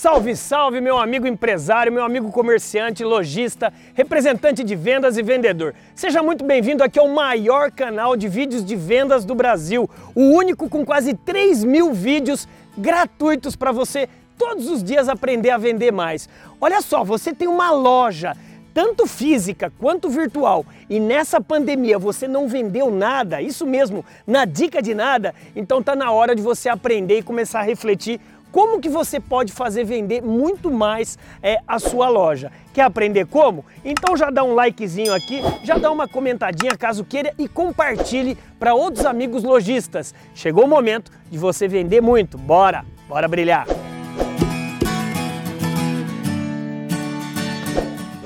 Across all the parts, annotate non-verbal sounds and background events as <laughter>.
Salve, salve, meu amigo empresário, meu amigo comerciante, lojista, representante de vendas e vendedor. Seja muito bem-vindo aqui ao maior canal de vídeos de vendas do Brasil, o único com quase 3 mil vídeos gratuitos para você todos os dias aprender a vender mais. Olha só, você tem uma loja tanto física quanto virtual, e nessa pandemia você não vendeu nada, isso mesmo, na dica de nada, então tá na hora de você aprender e começar a refletir como que você pode fazer vender muito mais é, a sua loja. Quer aprender como? Então já dá um likezinho aqui, já dá uma comentadinha caso queira e compartilhe para outros amigos lojistas. Chegou o momento de você vender muito. Bora, bora brilhar!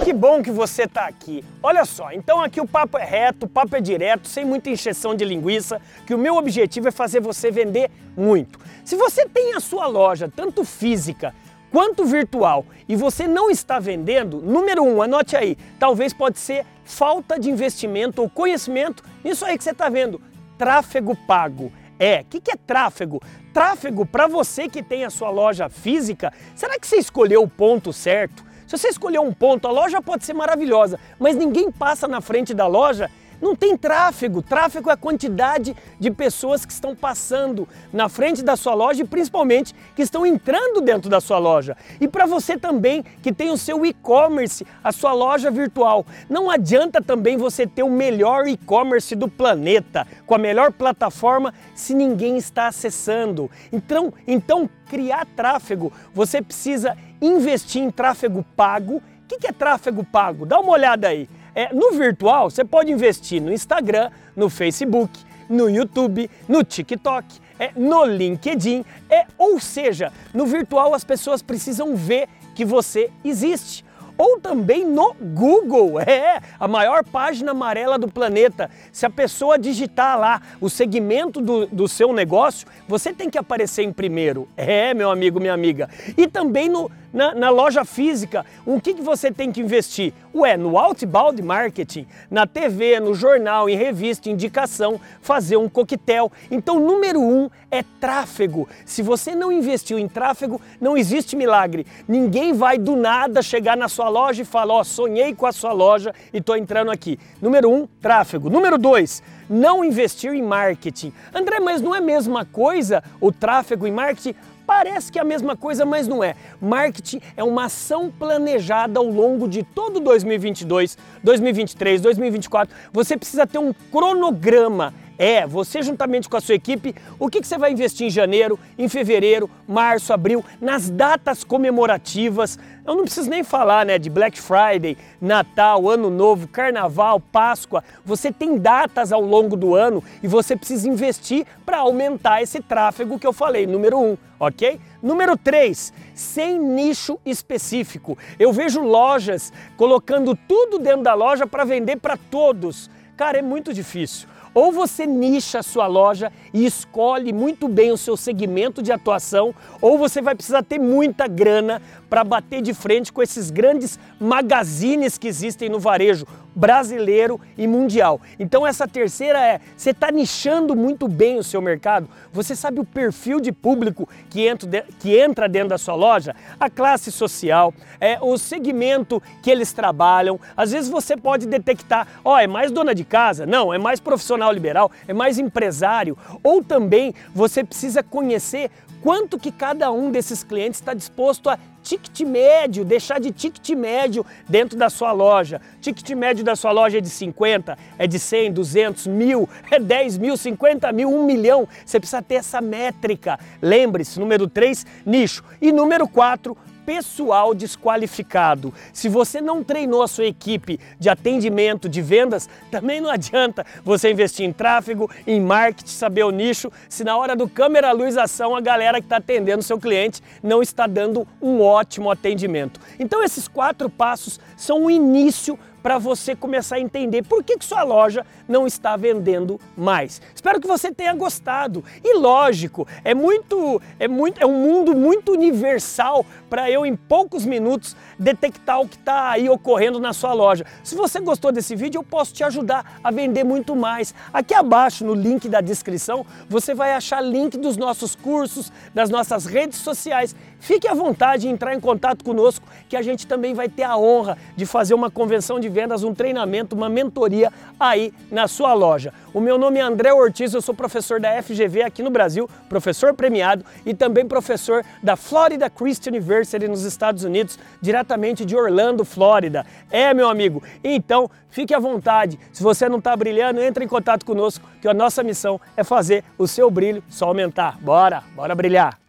Que bom que você está aqui. Olha só, então aqui o papo é reto, o papo é direto, sem muita encheção de linguiça, que o meu objetivo é fazer você vender muito. Se você tem a sua loja, tanto física quanto virtual, e você não está vendendo, número um, anote aí, talvez pode ser falta de investimento ou conhecimento nisso aí que você está vendo, tráfego pago. É, o que, que é tráfego? Tráfego, para você que tem a sua loja física, será que você escolheu o ponto certo? Se você escolher um ponto, a loja pode ser maravilhosa, mas ninguém passa na frente da loja não tem tráfego. Tráfego é a quantidade de pessoas que estão passando na frente da sua loja e principalmente que estão entrando dentro da sua loja. E para você também que tem o seu e-commerce, a sua loja virtual, não adianta também você ter o melhor e-commerce do planeta, com a melhor plataforma, se ninguém está acessando. Então, então criar tráfego, você precisa investir em tráfego pago. O que é tráfego pago? Dá uma olhada aí. É, no virtual, você pode investir no Instagram, no Facebook, no YouTube, no TikTok, é, no LinkedIn, é, ou seja, no virtual as pessoas precisam ver que você existe ou também no Google. <laughs> É, a maior página amarela do planeta. Se a pessoa digitar lá o segmento do, do seu negócio, você tem que aparecer em primeiro. É, meu amigo, minha amiga. E também no, na, na, loja física, o que, que você tem que investir? Ué, no outbound marketing, na TV, no jornal, em revista, indicação, fazer um coquetel. Então, número um é tráfego. Se você não investiu em tráfego, não existe milagre. Ninguém vai do nada chegar na sua loja e falar, ó, oh, sonhei com a sua loja e estou entrando aqui. Número um, tráfego. Número dois, não investir em marketing. André, mas não é a mesma coisa o tráfego e marketing? Parece que é a mesma coisa, mas não é. Marketing é uma ação planejada ao longo de todo 2022, 2023, 2024. Você precisa ter um cronograma é, você juntamente com a sua equipe, o que, que você vai investir em janeiro, em fevereiro, março, abril, nas datas comemorativas. Eu não preciso nem falar né, de Black Friday, Natal, Ano Novo, Carnaval, Páscoa. Você tem datas ao longo do ano e você precisa investir para aumentar esse tráfego que eu falei, número um, ok? Número 3, sem nicho específico. Eu vejo lojas colocando tudo dentro da loja para vender para todos. Cara, é muito difícil. Ou você nicha a sua loja e escolhe muito bem o seu segmento de atuação, ou você vai precisar ter muita grana para bater de frente com esses grandes magazines que existem no varejo brasileiro e mundial. Então essa terceira é, você está nichando muito bem o seu mercado, você sabe o perfil de público que entra, que entra dentro da sua loja, a classe social, é, o segmento que eles trabalham. Às vezes você pode detectar, ó, oh, é mais dona de casa? Não, é mais profissional liberal, é mais empresário. Ou também você precisa conhecer quanto que cada um desses clientes está disposto a ticket médio, deixar de ticket médio dentro da sua loja. Ticket médio da sua loja é de 50, é de 100, 200, mil, é 10 mil, 50 mil, 1 milhão. Você precisa ter essa métrica. Lembre-se, número 3, nicho. E número 4, pessoal desqualificado. Se você não treinou a sua equipe de atendimento, de vendas, <laughs> também não adianta você investir em tráfego, em marketing, saber o nicho, se na hora do câmera luz ação a galera que está atendendo seu cliente não está dando um ótimo atendimento. Então esses quatro passos são o início para você começar a entender por que, que sua loja não está vendendo mais. Espero que você tenha gostado. E lógico, é muito, é muito, é um mundo muito universal para eu em poucos minutos detectar o que está aí ocorrendo na sua loja. Se você gostou desse vídeo, eu posso te ajudar a vender muito mais. Aqui abaixo no link da descrição, você vai achar link dos nossos cursos, das nossas redes sociais. Fique à vontade em entrar em contato conosco, que a gente também vai ter a honra de fazer uma convenção de vendas, um treinamento, uma mentoria aí na sua loja. O meu nome é André Ortiz, eu sou professor da FGV aqui no Brasil, professor premiado e também professor da Florida Christian University nos Estados Unidos, diretamente de Orlando, Flórida. É, meu amigo, então fique à vontade. Se você não está brilhando, entre em contato conosco, que a nossa missão é fazer o seu brilho só aumentar. Bora, bora brilhar!